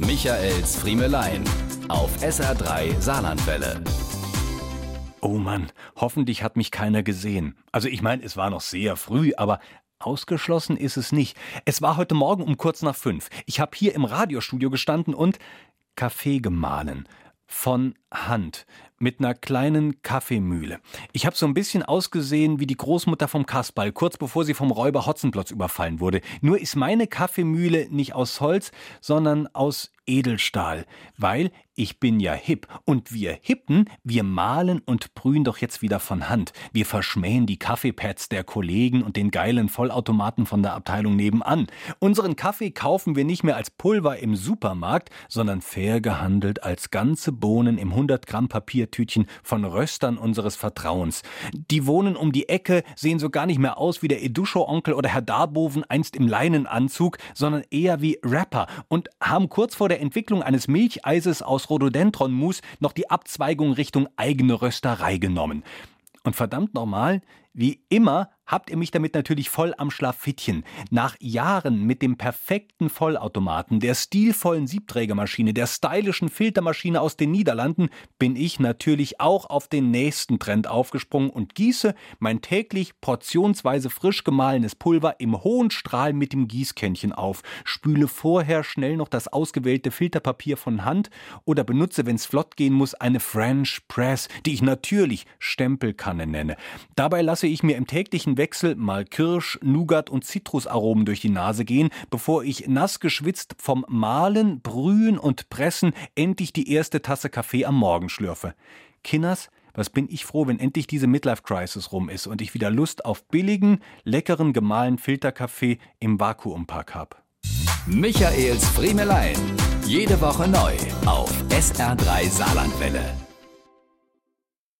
Michaels Friemelein auf SR3 Saarlandwelle. Oh Mann, hoffentlich hat mich keiner gesehen. Also ich meine, es war noch sehr früh, aber ausgeschlossen ist es nicht. Es war heute Morgen um kurz nach fünf. Ich habe hier im Radiostudio gestanden und Kaffee gemahlen. Von Hand mit einer kleinen Kaffeemühle. Ich habe so ein bisschen ausgesehen wie die Großmutter vom Kasperl, kurz bevor sie vom Räuber Hotzenplotz überfallen wurde. Nur ist meine Kaffeemühle nicht aus Holz, sondern aus Edelstahl, weil ich bin ja hip und wir Hippen, wir malen und brühen doch jetzt wieder von Hand. Wir verschmähen die Kaffeepads der Kollegen und den geilen Vollautomaten von der Abteilung nebenan. Unseren Kaffee kaufen wir nicht mehr als Pulver im Supermarkt, sondern fair gehandelt als ganze Bohnen im 100 Gramm Papiertütchen von Röstern unseres Vertrauens. Die wohnen um die Ecke, sehen so gar nicht mehr aus wie der Eduscho-Onkel oder Herr Darboven einst im Leinenanzug, sondern eher wie Rapper und haben kurz vor der Entwicklung eines Milcheises aus Rhododendron-Mus noch die Abzweigung Richtung eigene Rösterei genommen. Und verdammt normal, wie immer habt ihr mich damit natürlich voll am Schlafittchen. Nach Jahren mit dem perfekten Vollautomaten, der stilvollen Siebträgermaschine, der stylischen Filtermaschine aus den Niederlanden bin ich natürlich auch auf den nächsten Trend aufgesprungen und gieße mein täglich portionsweise frisch gemahlenes Pulver im hohen Strahl mit dem Gießkännchen auf, spüle vorher schnell noch das ausgewählte Filterpapier von Hand oder benutze, wenn's flott gehen muss, eine French Press, die ich natürlich Stempelkanne nenne. Dabei lasse ich mir im täglichen Wechsel mal Kirsch, Nougat und Zitrusaromen durch die Nase gehen, bevor ich nass geschwitzt vom Mahlen, Brühen und Pressen endlich die erste Tasse Kaffee am Morgen schlürfe. Kinners, was bin ich froh, wenn endlich diese Midlife-Crisis rum ist und ich wieder Lust auf billigen, leckeren gemahlen Filterkaffee im Vakuumpack hab. Michaels Friemelein. Jede Woche neu auf SR3 Saarlandwelle.